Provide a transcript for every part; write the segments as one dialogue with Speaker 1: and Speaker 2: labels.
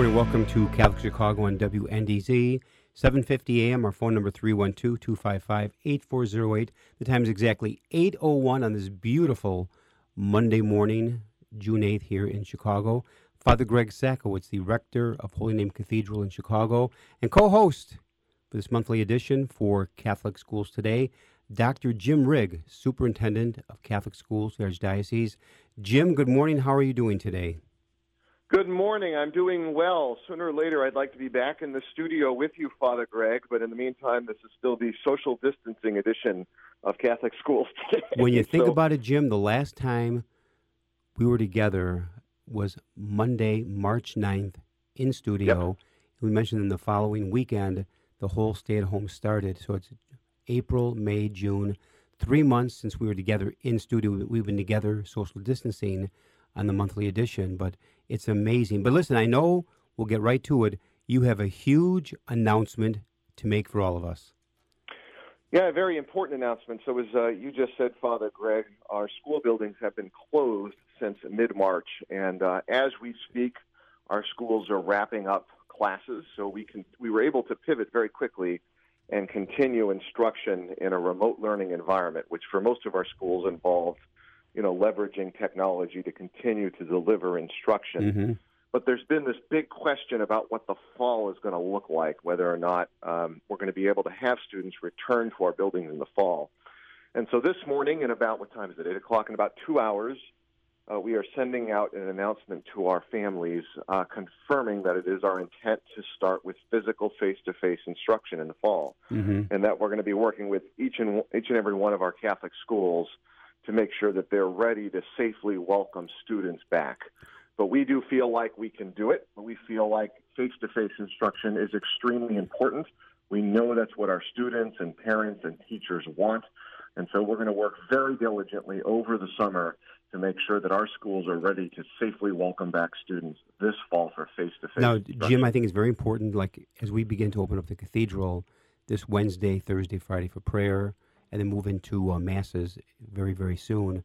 Speaker 1: Welcome to Catholic Chicago on WNDZ, 750 AM. Our phone number 312-255-8408. The time is exactly 8.01 on this beautiful Monday morning, June 8th here in Chicago. Father Greg Sakowicz, the rector of Holy Name Cathedral in Chicago, and co-host for this monthly edition for Catholic Schools Today, Dr. Jim Rigg, superintendent of Catholic Schools, the Archdiocese. Jim, good morning. How are you doing today?
Speaker 2: Good morning. I'm doing well. Sooner or later, I'd like to be back in the studio with you, Father Greg. But in the meantime, this is still the social distancing edition of Catholic Schools today.
Speaker 1: When you think so, about it, Jim, the last time we were together was Monday, March 9th in studio. Yep. We mentioned in the following weekend, the whole stay at home started. So it's April, May, June, three months since we were together in studio. We've been together social distancing on the monthly edition, but it's amazing. But listen, I know we'll get right to it. You have a huge announcement to make for all of us.
Speaker 2: Yeah, a very important announcement. So, as uh, you just said, Father Greg, our school buildings have been closed since mid March. And uh, as we speak, our schools are wrapping up classes. So, we, can, we were able to pivot very quickly and continue instruction in a remote learning environment, which for most of our schools involved you know, leveraging technology to continue to deliver instruction. Mm-hmm. But there's been this big question about what the fall is going to look like, whether or not um, we're going to be able to have students return to our buildings in the fall. And so this morning, in about what time is it? Eight o'clock. In about two hours, uh, we are sending out an announcement to our families uh, confirming that it is our intent to start with physical face-to-face instruction in the fall, mm-hmm. and that we're going to be working with each and each and every one of our Catholic schools to make sure that they're ready to safely welcome students back. But we do feel like we can do it. We feel like face to face instruction is extremely important. We know that's what our students and parents and teachers want. And so we're going to work very diligently over the summer to make sure that our schools are ready to safely welcome back students this fall for face to face.
Speaker 1: Now, Jim, I think it's very important, like as we begin to open up the cathedral this Wednesday, Thursday, Friday for prayer, and then move into uh, masses very, very soon.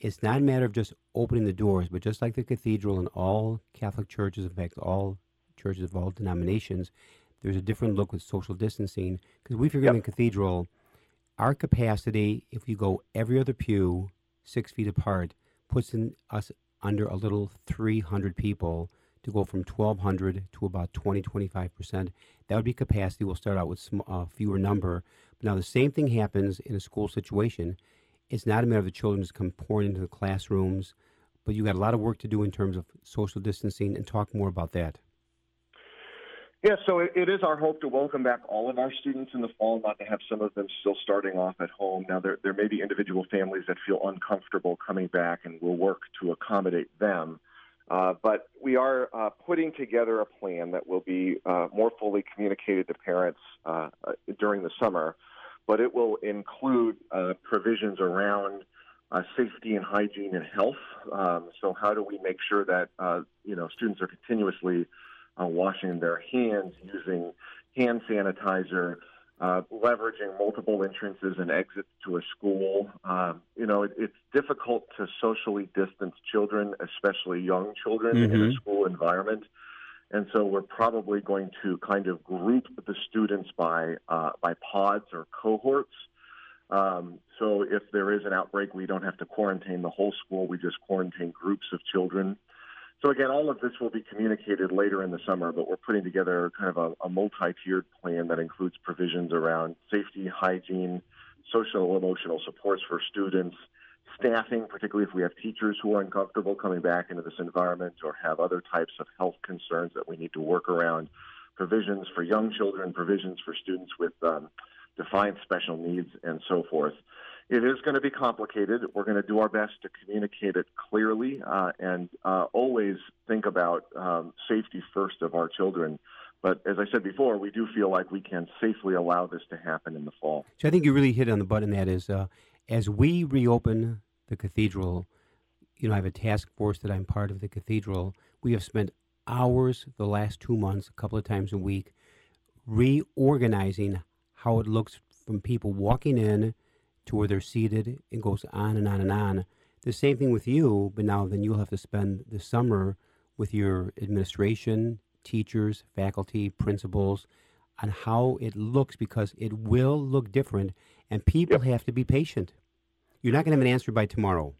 Speaker 1: It's not a matter of just opening the doors, but just like the cathedral and all Catholic churches, in fact, all churches of all denominations, there's a different look with social distancing. Because we figure yep. in the cathedral, our capacity, if you go every other pew six feet apart, puts in us under a little 300 people to go from 1,200 to about 20, 25%. That would be capacity. We'll start out with a uh, fewer number. Now the same thing happens in a school situation. It's not a matter of the children just come pouring into the classrooms, but you got a lot of work to do in terms of social distancing and talk more about that.
Speaker 2: Yeah, so it, it is our hope to welcome back all of our students in the fall, not to have some of them still starting off at home. Now, there, there may be individual families that feel uncomfortable coming back, and we'll work to accommodate them. Uh, but we are uh, putting together a plan that will be uh, more fully communicated to parents uh, uh, during the summer, but it will include provisions around safety and hygiene and health. Um, so, how do we make sure that you know students are continuously washing their hands, using hand sanitizer? Uh, leveraging multiple entrances and exits to a school. Um, you know, it, it's difficult to socially distance children, especially young children, mm-hmm. in a school environment. And so we're probably going to kind of group the students by uh, by pods or cohorts. Um, so if there is an outbreak, we don't have to quarantine the whole school. We just quarantine groups of children. So again, all of this will be communicated later in the summer, but we're putting together kind of a, a multi-tiered plan that includes provisions around safety, hygiene, social emotional supports for students, staffing, particularly if we have teachers who are uncomfortable coming back into this environment or have other types of health concerns that we need to work around, provisions for young children, provisions for students with um, defined special needs, and so forth. It is going to be complicated. We're going to do our best to communicate it clearly uh, and uh, always think about um, safety first of our children. But as I said before, we do feel like we can safely allow this to happen in the fall.
Speaker 1: So I think you really hit on the button. That is, uh, as we reopen the cathedral, you know, I have a task force that I'm part of the cathedral. We have spent hours the last two months, a couple of times a week, reorganizing how it looks from people walking in to where they're seated. It goes on and on and on. The same thing with you, but now then you'll have to spend the summer with your administration, teachers, faculty, principals on how it looks because it will look different and people yep. have to be patient. You're not going to have an answer by tomorrow.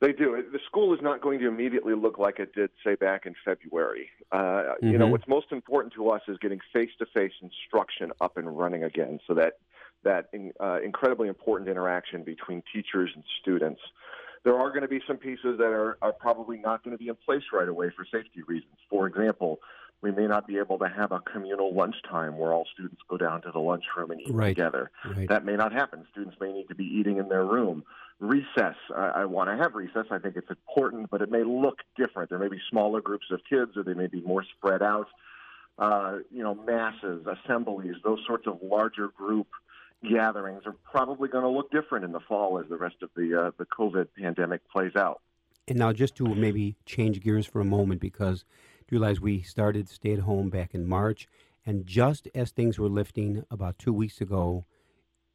Speaker 2: They do. The school is not going to immediately look like it did, say, back in February. Uh, mm-hmm. You know, mm-hmm. what's most important to us is getting face-to-face instruction up and running again, so that that in, uh, incredibly important interaction between teachers and students. There are going to be some pieces that are, are probably not going to be in place right away for safety reasons. For example, we may not be able to have a communal lunchtime where all students go down to the lunchroom and eat
Speaker 1: right.
Speaker 2: together.
Speaker 1: Right.
Speaker 2: That may not happen. Students may need to be eating in their room. Recess, I, I want to have recess. I think it's important, but it may look different. There may be smaller groups of kids, or they may be more spread out. Uh, you know, masses, assemblies, those sorts of larger group gatherings are probably going to look different in the fall as the rest of the uh, the COVID pandemic plays out.
Speaker 1: And now, just to maybe change gears for a moment, because you realize we started stay at home back in March, and just as things were lifting about two weeks ago,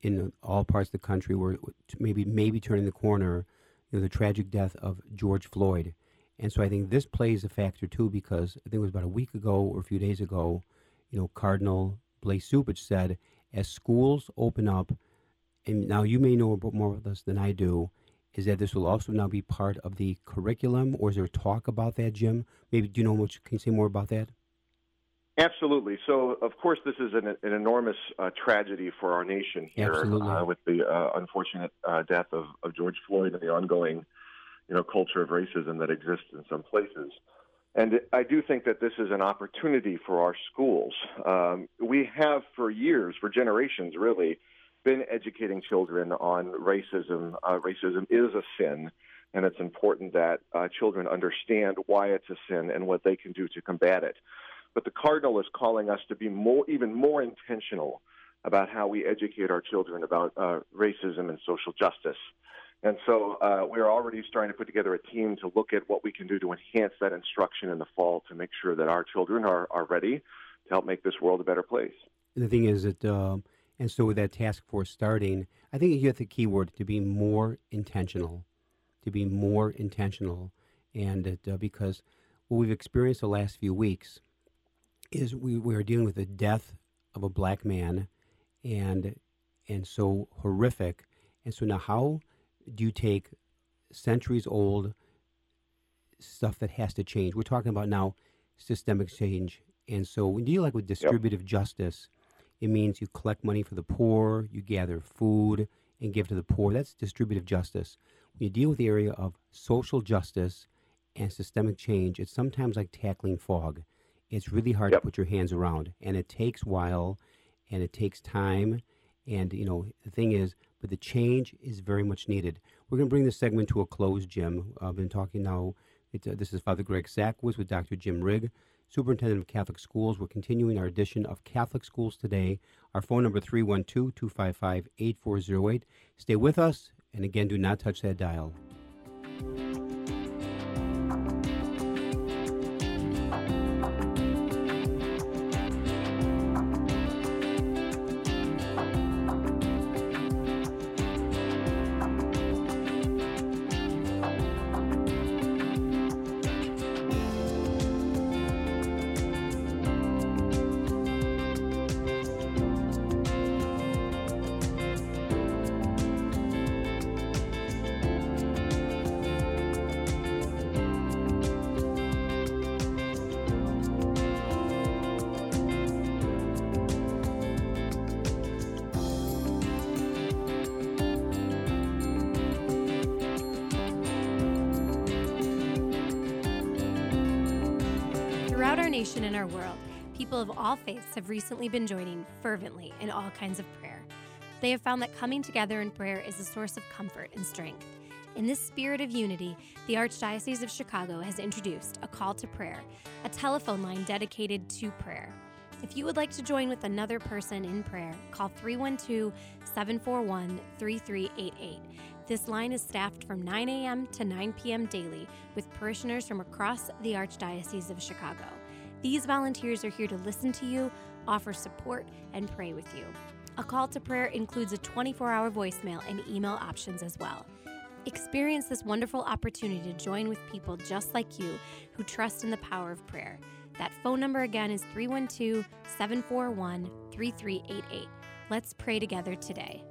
Speaker 1: in all parts of the country, were maybe maybe turning the corner. You know, the tragic death of George Floyd, and so I think this plays a factor too, because I think it was about a week ago or a few days ago, you know, Cardinal Blase Cupich said, as schools open up, and now you may know more about this than I do is that this will also now be part of the curriculum, or is there talk about that, Jim? Maybe do you know much? Can you say more about that?
Speaker 2: Absolutely. So, of course, this is an, an enormous uh, tragedy for our nation here
Speaker 1: uh,
Speaker 2: with the uh, unfortunate uh, death of, of George Floyd and the ongoing, you know, culture of racism that exists in some places. And I do think that this is an opportunity for our schools. Um, we have for years, for generations, really, been educating children on racism. Uh, racism is a sin, and it's important that uh, children understand why it's a sin and what they can do to combat it. But the cardinal is calling us to be more, even more intentional about how we educate our children about uh, racism and social justice. And so uh, we're already starting to put together a team to look at what we can do to enhance that instruction in the fall to make sure that our children are, are ready to help make this world a better place.
Speaker 1: The thing is that um, and so with that task force starting, I think you have the key word to be more intentional, to be more intentional. And uh, because what we've experienced the last few weeks is we, we are dealing with the death of a black man and and so horrific. And so now how do you take centuries old stuff that has to change? We're talking about now systemic change. And so when you deal like with distributive yep. justice, it means you collect money for the poor, you gather food and give to the poor. That's distributive justice. When you deal with the area of social justice and systemic change, it's sometimes like tackling fog. It's really hard
Speaker 2: yep.
Speaker 1: to put your hands around, and it takes while, and it takes time. And you know the thing is, but the change is very much needed. We're going to bring this segment to a close, Jim. I've been talking now. Uh, this is Father Greg Sakowicz with Dr. Jim Rigg. Superintendent of Catholic Schools. We're continuing our edition of Catholic Schools Today. Our phone number 312-255-8408. Stay with us, and again, do not touch that dial.
Speaker 3: Nation and our world, people of all faiths have recently been joining fervently in all kinds of prayer. They have found that coming together in prayer is a source of comfort and strength. In this spirit of unity, the Archdiocese of Chicago has introduced a call to prayer, a telephone line dedicated to prayer. If you would like to join with another person in prayer, call 312 741 3388. This line is staffed from 9 a.m. to 9 p.m. daily with parishioners from across the Archdiocese of Chicago. These volunteers are here to listen to you, offer support, and pray with you. A call to prayer includes a 24 hour voicemail and email options as well. Experience this wonderful opportunity to join with people just like you who trust in the power of prayer. That phone number again is 312 741 3388. Let's pray together today.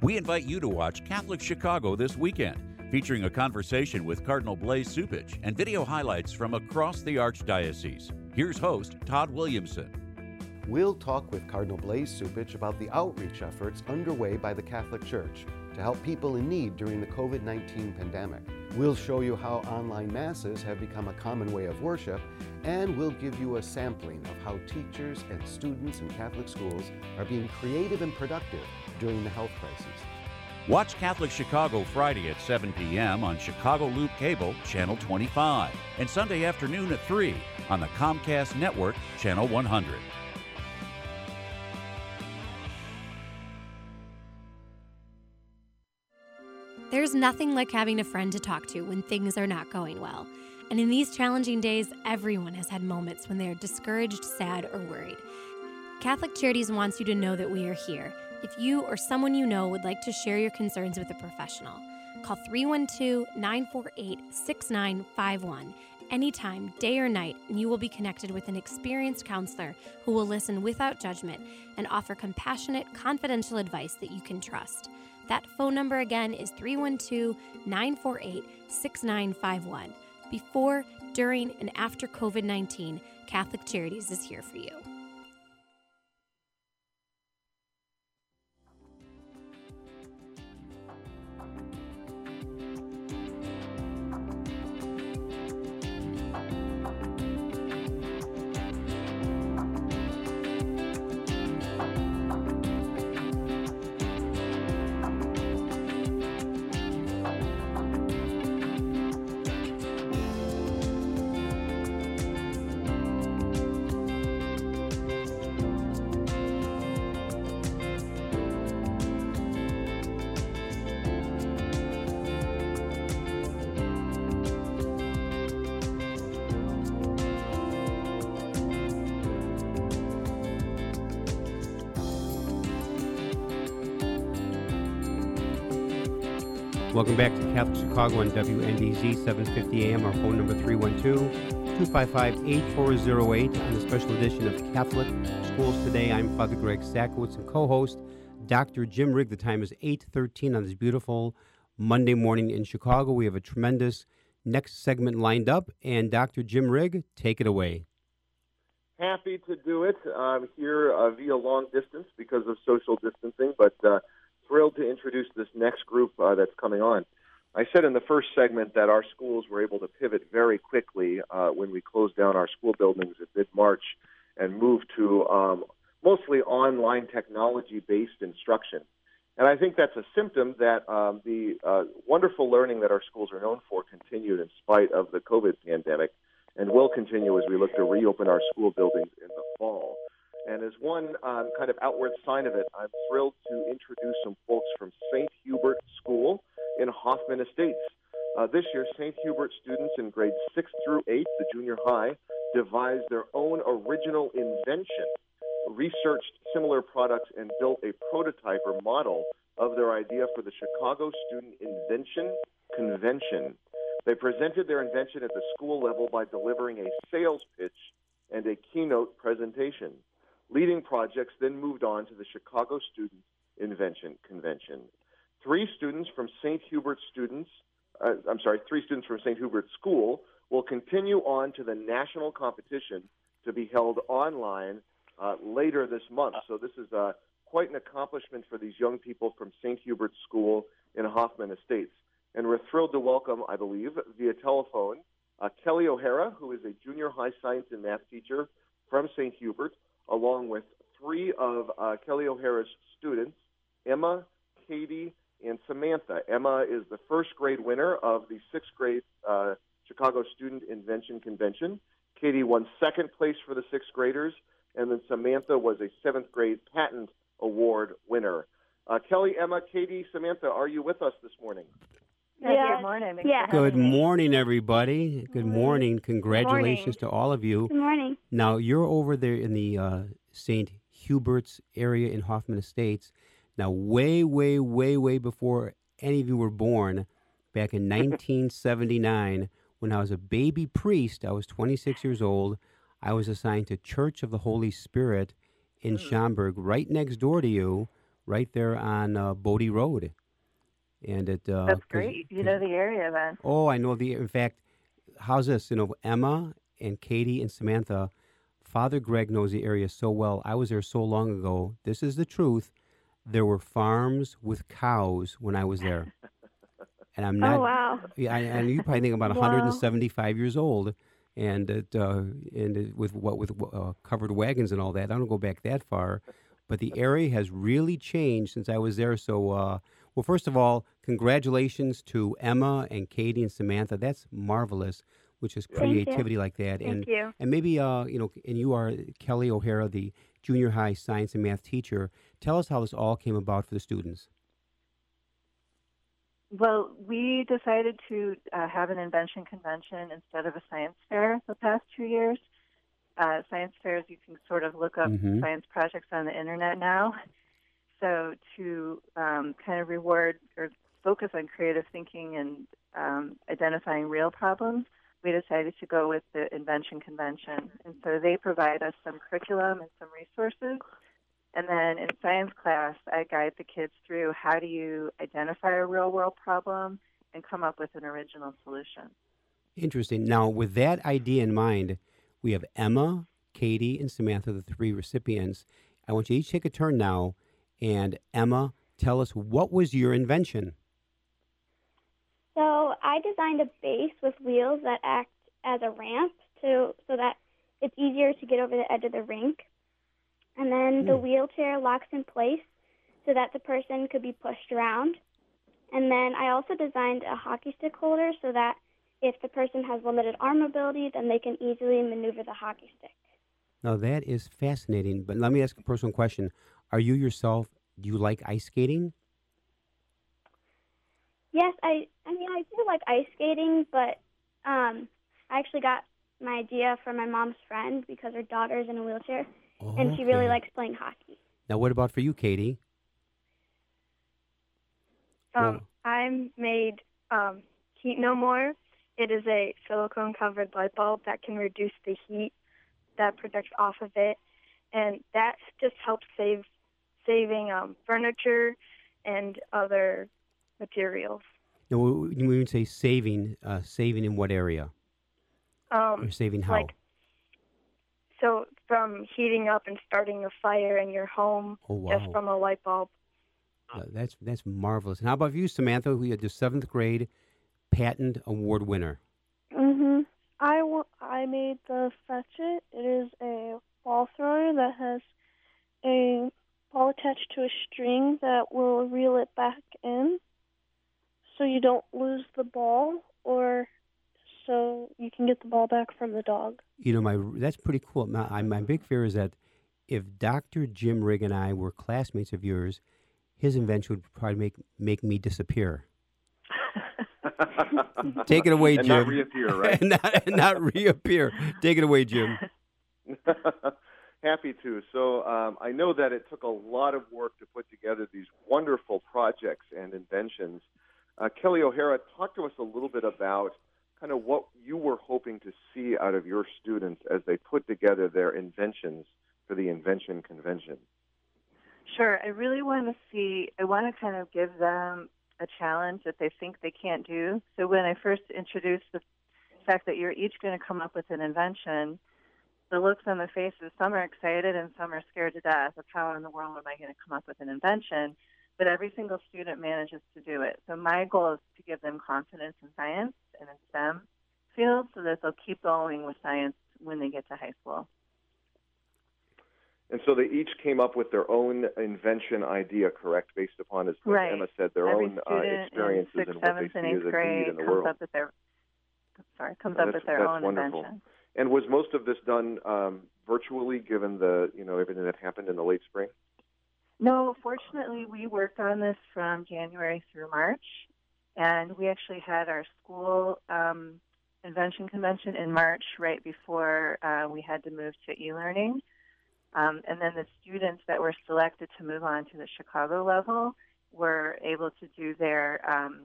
Speaker 4: We invite you to watch Catholic Chicago this weekend, featuring a conversation with Cardinal Blase Cupich and video highlights from across the Archdiocese. Here's host Todd Williamson.
Speaker 5: We'll talk with Cardinal Blase Cupich about the outreach efforts underway by the Catholic Church to help people in need during the COVID 19 pandemic. We'll show you how online masses have become a common way of worship, and we'll give you a sampling of how teachers and students in Catholic schools are being creative and productive during the health crisis.
Speaker 4: Watch Catholic Chicago Friday at 7 p.m. on Chicago Loop Cable, Channel 25, and Sunday afternoon at 3 on the Comcast Network, Channel 100.
Speaker 3: There's nothing like having a friend to talk to when things are not going well. And in these challenging days, everyone has had moments when they are discouraged, sad, or worried. Catholic Charities wants you to know that we are here. If you or someone you know would like to share your concerns with a professional, call 312 948 6951 anytime, day or night, and you will be connected with an experienced counselor who will listen without judgment and offer compassionate, confidential advice that you can trust. That phone number again is 312 948 6951. Before, during, and after COVID 19, Catholic Charities is here for you.
Speaker 1: Welcome back to Catholic Chicago on WNDZ 750 AM. Our phone number 312-255-8408 on the special edition of Catholic Schools Today. I'm Father Greg Sakowicz and co-host Dr. Jim Rigg. The time is 8.13 on this beautiful Monday morning in Chicago. We have a tremendous next segment lined up. And Dr. Jim Rigg, take it away.
Speaker 2: Happy to do it. I'm here uh, via long distance because of social distancing, but uh, thrilled to introduce this next group uh, that's coming on. I said in the first segment that our schools were able to pivot very quickly uh, when we closed down our school buildings in mid March and moved to um, mostly online technology based instruction. And I think that's a symptom that um, the uh, wonderful learning that our schools are known for continued in spite of the COVID pandemic and will continue as we look to reopen our school buildings in the. And as one um, kind of outward sign of it, I'm thrilled to introduce some folks from St. Hubert School in Hoffman Estates. Uh, this year, St. Hubert students in grades 6 through 8, the junior high, devised their own original invention, researched similar products, and built a prototype or model of their idea for the Chicago Student Invention Convention. They presented their invention at the school level by delivering a sales pitch and a keynote presentation. Leading projects then moved on to the Chicago Student Invention Convention. Three students from St. Hubert students, uh, I'm sorry, three students from St. Hubert School will continue on to the national competition to be held online uh, later this month. So this is uh, quite an accomplishment for these young people from St. Hubert School in Hoffman Estates. And we're thrilled to welcome, I believe, via telephone, uh, Kelly O'Hara, who is a junior high science and math teacher from St. Hubert, along with three of uh, Kelly O'Hara's students, Emma, Katie, and Samantha. Emma is the first grade winner of the sixth grade uh, Chicago Student Invention Convention. Katie won second place for the sixth graders, and then Samantha was a seventh grade patent award winner. Uh, Kelly, Emma, Katie, Samantha, are you with us this morning?
Speaker 6: Yeah. Good morning.
Speaker 7: Yeah.
Speaker 1: Good morning, everybody. Good morning. Congratulations to all of you.
Speaker 7: Good morning.
Speaker 1: Now, you're over there in the uh, St. Hubert's area in Hoffman Estates. Now, way, way, way, way before any of you were born, back in 1979, when I was a baby priest, I was 26 years old. I was assigned to Church of the Holy Spirit in Schaumburg, right next door to you, right there on uh, Bode Road. And it uh,
Speaker 6: That's great. You know the area then.
Speaker 1: Oh, I know the. In fact, how's this? You know, Emma and Katie and Samantha. Father Greg knows the area so well. I was there so long ago. This is the truth. There were farms with cows when I was there, and I'm not.
Speaker 7: oh wow.
Speaker 1: Yeah, I, and you probably think I'm about
Speaker 7: Wow.
Speaker 1: 175 years old, and it, uh, and it, with what with uh, covered wagons and all that. I don't go back that far, but the area has really changed since I was there. So, uh, well, first of all, congratulations to Emma and Katie and Samantha. That's marvelous, which is creativity like that.
Speaker 7: Thank
Speaker 1: and
Speaker 7: you.
Speaker 1: and maybe uh, you know, and you are Kelly O'Hara, the junior high science and math teacher. Tell us how this all came about for the students.
Speaker 6: Well, we decided to uh, have an invention convention instead of a science fair the past two years. Uh, science fairs, you can sort of look up
Speaker 1: Mhm.
Speaker 6: science projects on the internet now. So to um, kind of reward or focus on creative thinking and um, identifying real problems, we decided to go with the invention convention. And so they provide us some curriculum and some resources. And then in science class, I guide the kids through how do you identify a real world problem and come up with an original solution.
Speaker 1: Interesting. Now, with that idea in mind, we have Emma, Katie, and Samantha, the three recipients. I want you to each take a turn now. And Emma, tell us what was your invention?
Speaker 7: So I designed a base with wheels that act as a ramp to so that it's easier to get over the edge of the rink. And then the
Speaker 1: Hmm.
Speaker 7: wheelchair locks in place so that the person could be pushed around. And then I also designed a hockey stick holder so that if the person has limited arm mobility, then they can easily maneuver the hockey stick.
Speaker 1: Now, that is fascinating. But let me ask a personal question. Are you yourself, do you like ice skating?
Speaker 7: Yes, I I mean I do like ice skating, but um, I actually got my idea from my mom's friend because her daughter's in a wheelchair and she really
Speaker 1: Okay.
Speaker 7: likes playing hockey.
Speaker 1: Now, what about for you, Katie?
Speaker 8: Um,
Speaker 1: Well-
Speaker 8: I made um, Heat No More. It is a silicone covered light bulb that can reduce the heat that projects off of it, and that just helps save saving um, furniture and other materials.
Speaker 1: Now, when you say saving, uh, saving in what area?
Speaker 8: Um,
Speaker 1: Or saving how?
Speaker 8: like so, from heating up and starting a fire in your home
Speaker 1: oh, wow.
Speaker 8: just from a light bulb.
Speaker 1: Uh, that's that's marvelous. And how about you, Samantha? Who are the seventh grade patent award winner?
Speaker 9: Mhm. I w- I made the fetch it. It is a ball thrower that has a ball attached to a string that will reel it back in, so you don't lose the ball, or so you can get the ball back from the dog.
Speaker 1: You know, my that's pretty cool. My, I- my big fear is that if Dr. Jim Rigg and I were classmates of yours, his invention would probably make make me disappear. Take it away,
Speaker 2: and
Speaker 1: Jim.
Speaker 2: not reappear, right?
Speaker 1: and, not, and not reappear. Take it away, Jim.
Speaker 2: Happy to. So um, I know that it took a lot of work to put together these wonderful projects and inventions. Uh, Kelly O'Hara, talk to us a little bit about kind of what you were hoping to see out of your students as they put together their inventions for the Invention Convention.
Speaker 6: Sure. I really want to see, I want to kind of give them a challenge that they think they can't do. So when I first introduced the fact that you're each going to come up with an invention, the looks on the faces, some are excited and some are scared to death of how in the world am I going to come up with an invention. but every single student manages to do it. So my goal is to give them confidence in science and in STEM fields so that they'll keep going with science when they get to high school.
Speaker 2: And so they each came up with their own invention idea, correct, based upon, as
Speaker 6: right.
Speaker 2: Emma said, their
Speaker 6: Every
Speaker 2: own uh, experiences
Speaker 6: in sixth,
Speaker 2: and what they
Speaker 6: seventh,
Speaker 2: see
Speaker 6: and
Speaker 2: as
Speaker 6: eighth
Speaker 2: a
Speaker 6: grade
Speaker 2: need in the
Speaker 6: comes
Speaker 2: world.
Speaker 6: up with their sorry comes
Speaker 2: Oh,
Speaker 6: up with their own
Speaker 2: wonderful.
Speaker 6: invention.
Speaker 2: And was most of this done um, virtually, given the you know everything that happened in the late spring?
Speaker 6: No, fortunately, we worked on this from January through March, and we actually had our school um, invention convention in March, right before uh, we had to move to e-learning. Um, and then the students that were selected to move on to the Chicago level were able to do their um,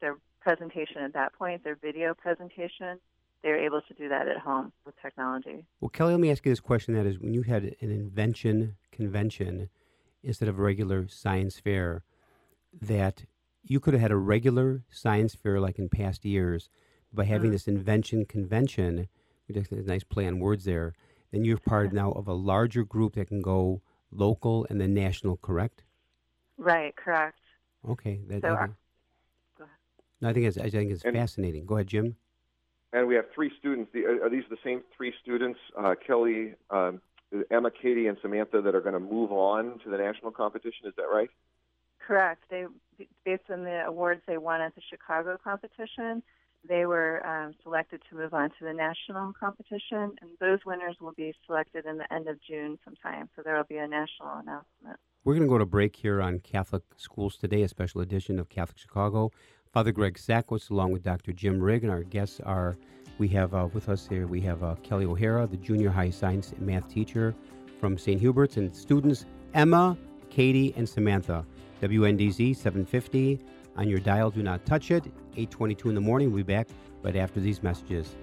Speaker 6: their presentation at that point, their video presentation. They were able to do that at home with technology.
Speaker 1: Well, Kelly, let me ask you this question: That is, when you had an invention convention instead of a regular science fair, that you could have had a regular science fair like in past years, by having
Speaker 6: Mhm.
Speaker 1: this invention convention, which is a nice play on words there. Then you're part now of a larger group that can go local and then national. Correct?
Speaker 6: Right, correct.
Speaker 1: Okay. That,
Speaker 6: So
Speaker 1: I
Speaker 6: our-
Speaker 1: think-
Speaker 6: go ahead.
Speaker 1: no, I think it's I think it's
Speaker 2: And-
Speaker 1: fascinating. Go ahead, Jim.
Speaker 2: And we have three students. The, are these the same three students, uh, Kelly, um, Emma, Katie, and Samantha, that are going to move on to the national competition? Is that right?
Speaker 6: Correct. They, based on the awards they won at the Chicago competition, they were um, selected to move on to the national competition, and those winners will be selected in the end of June sometime. So there will be a national announcement.
Speaker 1: We're going to go to break here on Catholic Schools Today, a special edition of Catholic Chicago. Father Greg Sakowicz, along with Dr. Jim Rigg, and our guests are, we have uh, with us here, we have uh, Kelly O'Hara, the junior high science and math teacher from St. Hubert's, and students Emma, Katie, and Samantha. WNDZ 750 on your dial. Do not touch it. 822 in the morning. We'll be back right after these messages.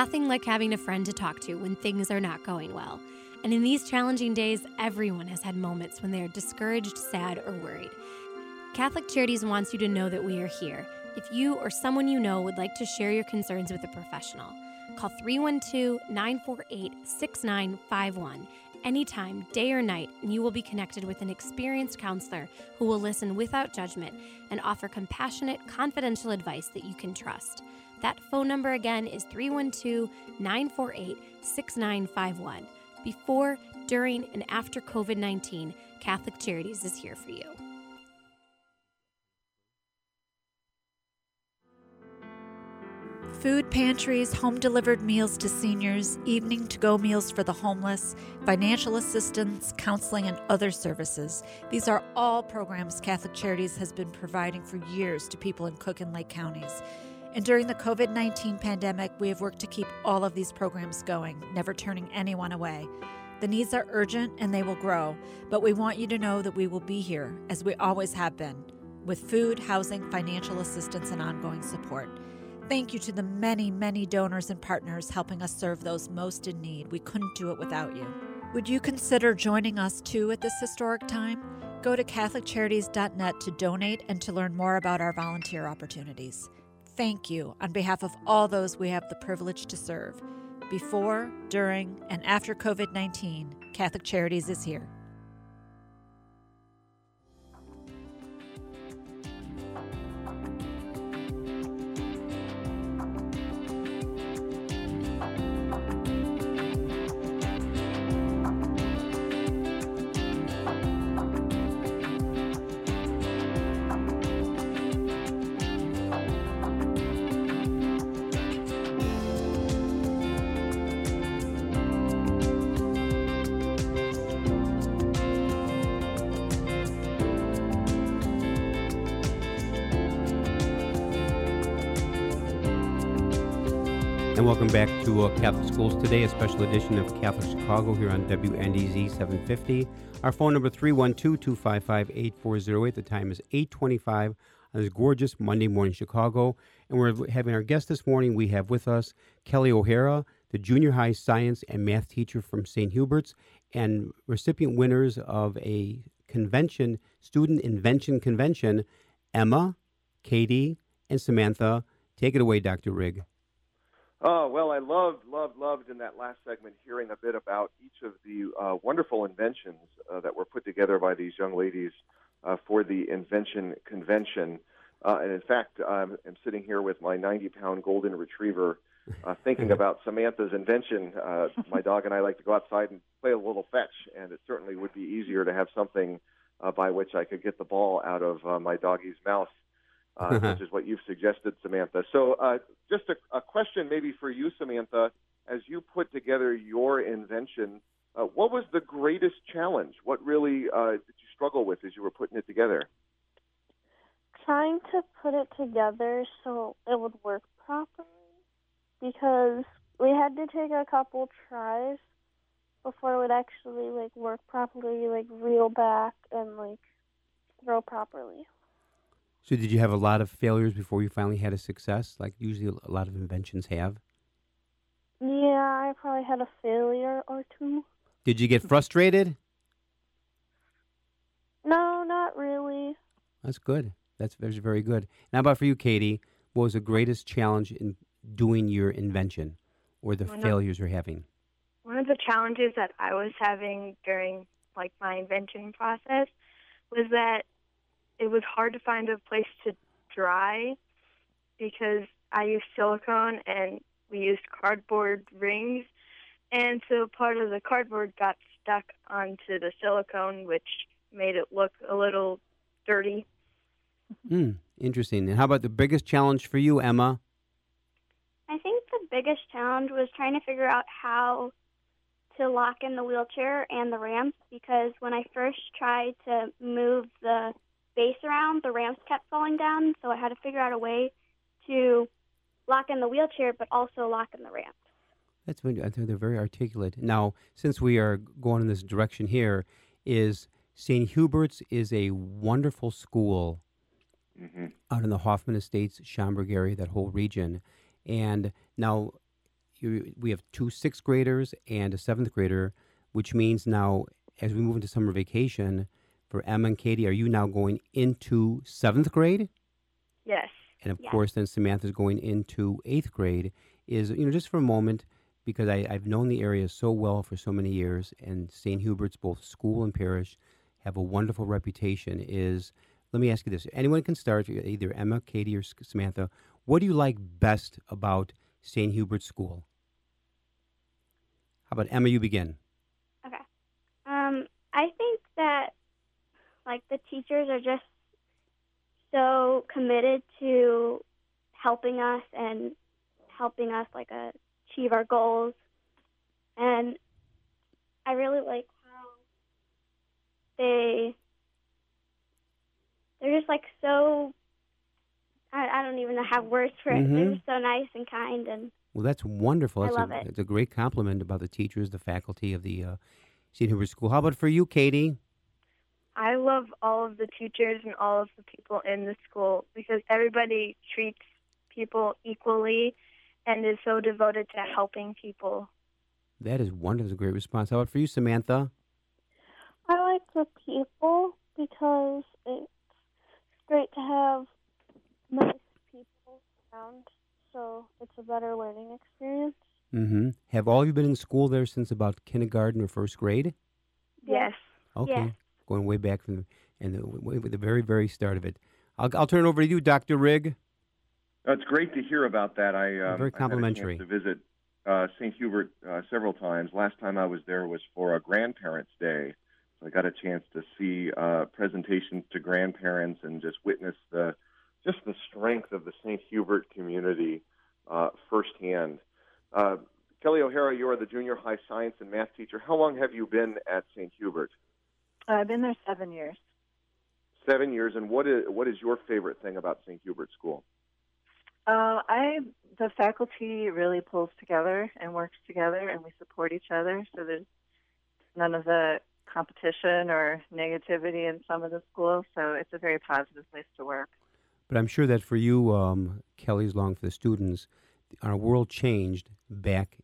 Speaker 3: Nothing like having a friend to talk to when things are not going well. And in these challenging days, everyone has had moments when they are discouraged, sad, or worried. Catholic Charities wants you to know that we are here. If you or someone you know would like to share your concerns with a professional, call 312 948 6951 anytime, day or night, and you will be connected with an experienced counselor who will listen without judgment and offer compassionate, confidential advice that you can trust. That phone number again is 312 948 6951. Before, during, and after COVID 19, Catholic Charities is here for you.
Speaker 10: Food pantries, home delivered meals to seniors, evening to go meals for the homeless, financial assistance, counseling, and other services. These are all programs Catholic Charities has been providing for years to people in Cook and Lake counties. And during the COVID 19 pandemic, we have worked to keep all of these programs going, never turning anyone away. The needs are urgent and they will grow, but we want you to know that we will be here, as we always have been, with food, housing, financial assistance, and ongoing support. Thank you to the many, many donors and partners helping us serve those most in need. We couldn't do it without you. Would you consider joining us too at this historic time? Go to CatholicCharities.net to donate and to learn more about our volunteer opportunities. Thank you on behalf of all those we have the privilege to serve. Before, during, and after COVID 19, Catholic Charities is here.
Speaker 1: And welcome back to uh, Catholic Schools Today, a special edition of Catholic Chicago here on WNDZ 750. Our phone number 312-255-8408. The time is 825 on this gorgeous Monday morning Chicago. And we're having our guest this morning. We have with us Kelly O'Hara, the junior high science and math teacher from St. Hubert's and recipient winners of a convention, student invention convention, Emma, Katie, and Samantha. Take it away, Dr. Rigg.
Speaker 2: Oh, well, I loved, loved, loved in that last segment hearing a bit about each of the uh, wonderful inventions uh, that were put together by these young ladies uh, for the Invention Convention. Uh, and in fact, I'm, I'm sitting here with my 90 pound golden retriever uh, thinking about Samantha's invention. Uh, my dog and I like to go outside and play a little fetch, and it certainly would be easier to have something by which I could get the ball out of my doggy's mouth uh, which is what you've suggested, Samantha. So, uh, just a, a, question maybe for you, Samantha, as you put together your invention, uh, what was the greatest challenge? What really uh, did you struggle with as you were putting it together?
Speaker 9: Trying to put it together so it would work properly, because we had to take a couple tries before it would actually like work properly, like reel back and like throw properly.
Speaker 1: So, did you have a lot of failures before you finally had a success, like usually a lot of inventions have?
Speaker 9: Yeah, I probably had a failure or two.
Speaker 1: Did you get frustrated?
Speaker 9: No, not really.
Speaker 1: That's good. That's, that's very good. Now, about for you, Katie, what was the greatest challenge in doing your invention or the one failures of, you're having?
Speaker 8: One of the challenges that I was having during like my invention process was that it was hard to find a place to dry because I used silicone and we used cardboard rings. And so part of the cardboard got stuck onto the silicone, which made it look a little dirty.
Speaker 1: Hmm, interesting. And how about the biggest challenge for you, Emma?
Speaker 7: I think the biggest challenge was trying to figure out how to lock in the wheelchair and the ramps because when I first tried to move the base around, the ramps kept falling down, so I had to figure out a way to lock in the wheelchair, but also lock in the ramp.
Speaker 1: That's when I think they're very articulate. Now, since we are going in this direction here, is St. Hubert's is a wonderful school mm-hmm. out in the Hoffman Estates, Schaumburg area, that whole region. And now you, we have two sixth graders and a seventh grader, which means now as we move into summer vacation, for Emma and Katie, are you now going into seventh grade?
Speaker 8: Yes.
Speaker 1: And of
Speaker 8: yes.
Speaker 1: course, then Samantha's going into eighth grade. Is you know just for a moment because I, I've known the area so well for so many years, and St. Hubert's, both school and parish, have a wonderful reputation. Is let me ask you this: anyone can start, either Emma, Katie, or Samantha. What do you like best about St. Hubert's School? How about Emma? You begin.
Speaker 7: Okay. Um, I think that like the teachers are just so committed to helping us and helping us like uh, achieve our goals. And I really like how they they're just like so I, I don't even have words for it. Mm-hmm. They're just so nice and kind and
Speaker 1: well, that's wonderful. That's
Speaker 7: I love
Speaker 1: a,
Speaker 7: it.
Speaker 1: It's a great compliment about the teachers, the faculty of the uh, St. Hubert School. How about for you, Katie?
Speaker 8: I love all of the teachers and all of the people in the school because everybody treats people equally and is so devoted to helping people.
Speaker 1: That is wonderful. That's a great response. How about for you, Samantha?
Speaker 9: I like the people because it's great to have nice people around, so it's a better learning experience.
Speaker 1: Mm-hmm. Have all of you been in school there since about kindergarten or first grade?
Speaker 8: Yes.
Speaker 1: Okay.
Speaker 7: Yes
Speaker 1: going way back from the, and the, the very, very start of it. I'll, I'll turn it over to you, Dr. Rigg.
Speaker 2: It's great to hear about that. I um,
Speaker 1: very complimentary.
Speaker 2: To visit uh, St. Hubert uh, several times. Last time I was there was for a Grandparents' Day. So I got a chance to see uh, presentations to grandparents and just witness the just the strength of the St. Hubert community uh, firsthand. Uh, Kelly O'Hara, you are the junior high science and math teacher. How long have you been at St. Hubert?
Speaker 6: I've been there seven years.
Speaker 2: Seven years, and what is what is your favorite thing about St. Hubert School?
Speaker 6: Uh, I the faculty really pulls together and works together, and we support each other. So there's none of the competition or negativity in some of the schools. So it's a very positive place to work.
Speaker 1: But I'm sure that for you, um, Kelly's long for the students, our world changed back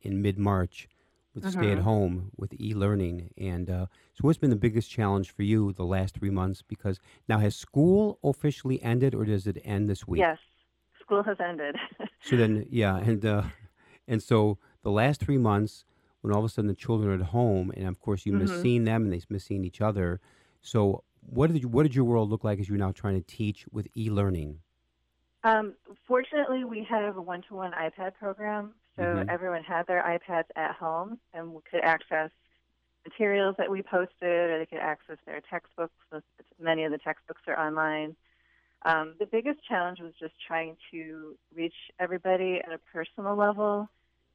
Speaker 1: in mid March with
Speaker 6: Mhm.
Speaker 1: stay at home, with e learning. And uh, so, what's been the biggest challenge for you the last three months? Because now, has school officially ended or does it end this week?
Speaker 6: Yes, school has ended.
Speaker 1: So then, yeah, and uh, and so the last three months, when all of a sudden the children are at home, and of course you miss
Speaker 6: Mhm.
Speaker 1: seeing them and they miss seeing each other. So what did you, what did your world look like as you're now trying to teach with e-learning?
Speaker 6: Um, fortunately, we have a one-to-one iPad program, so
Speaker 1: Mhm.
Speaker 6: everyone had their iPads at home and could access materials that we posted, or they could access their textbooks. Many of the textbooks are online. Um, the biggest challenge was just trying to reach everybody at a personal level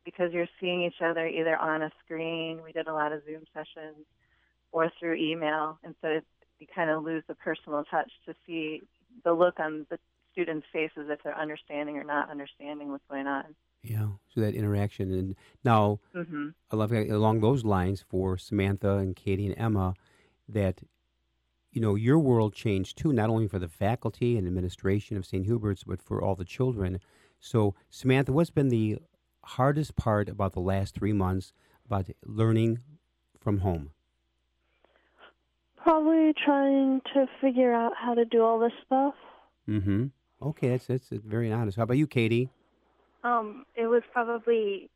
Speaker 6: because you're seeing each other either on a screen. We did a lot of Zoom sessions or through email, and so it, you kind of lose the personal touch to see the look on the students' faces if they're understanding or not understanding what's going on.
Speaker 1: Yeah, so that interaction. And now,
Speaker 6: hmm
Speaker 1: I love along those lines for Samantha and Katie and Emma, that you know your world changed too, not only for the faculty and administration of St. Hubert's, but for all the children. So, Samantha, what's been the hardest part about the last three months about learning from home?
Speaker 9: Probably trying to figure out how to do all this stuff.
Speaker 1: Mm-hmm. Okay, that's that's very honest. How about you, Katie?
Speaker 8: Um, it was probably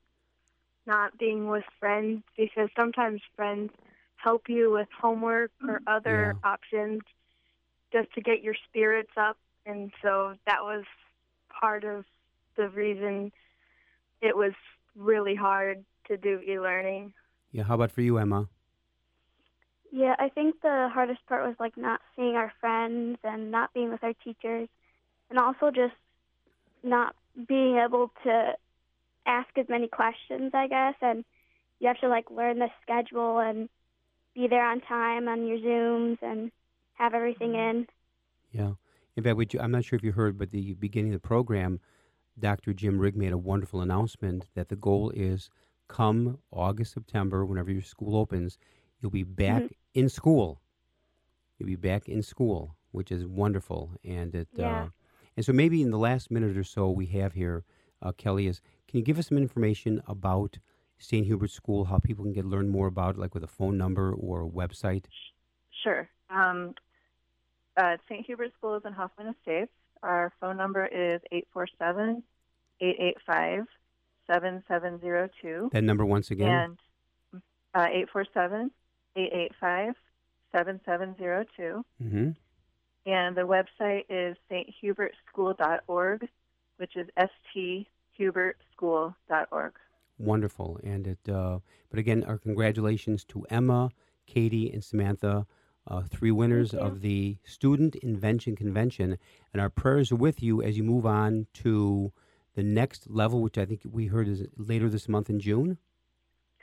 Speaker 8: not being with friends because sometimes friends help you with homework or other options just to get your spirits up. And so that was part of the reason it was really hard to do e learning.
Speaker 1: Yeah. How about for you, Emma?
Speaker 7: Yeah, I think the hardest part was like not seeing our friends and not being with our teachers, and also just not being able to ask as many questions, I guess. And you have to like learn the schedule and be there on time on your Zooms and have everything in.
Speaker 1: Yeah. In fact, I'm not sure if you heard, but the beginning of the program, Dr. Jim Rigg made a wonderful announcement that the goal is come August, September, whenever your school opens, you'll be back
Speaker 7: Mhm.
Speaker 1: in school. You'll be back in school, which is wonderful. And it,
Speaker 7: Yeah.
Speaker 1: uh, and so maybe in the last minute or so we have here, uh, Kelly, is can you give us some information about St. Hubert School, how people can get learn more about it, like with a phone number or a website?
Speaker 6: Sure. Um, uh, St. Hubert School is in Hoffman Estates. Our phone number is 847 885 7702.
Speaker 1: That number once again.
Speaker 6: And uh, 847 885 7702. And the website is sthubertschool.org, which is sthubertschool.org.
Speaker 1: Wonderful. And it, uh, but again, our congratulations to Emma, Katie, and Samantha, uh, three winners of the Student Invention Convention. And our prayers are with you as you move on to the next level, which I think we heard is later this month in June.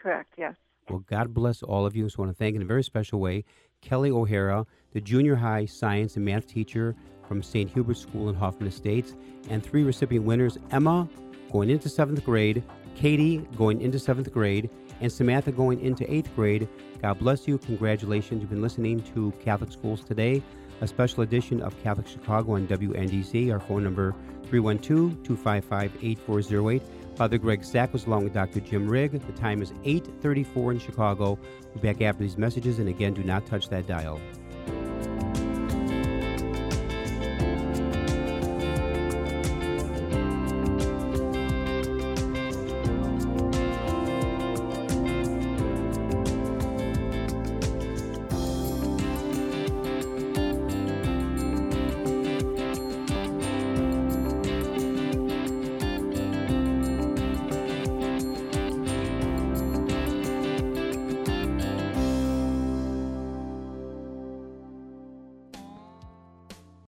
Speaker 6: Correct, yes.
Speaker 1: Well, God bless all of you. So I want to thank in a very special way Kelly O'Hara, the junior high science and math teacher from St. Hubert School in Hoffman Estates, and three recipient winners Emma going into seventh grade, Katie going into seventh grade, and Samantha going into eighth grade. God bless you. Congratulations. You've been listening to Catholic Schools Today, a special edition of Catholic Chicago on WNDZ. Our phone number 312 255 8408. Father Greg Sakowicz along with Dr. Jim Rigg. The time is 8:34 in Chicago. We'll be back after these messages, and again, do not touch that dial.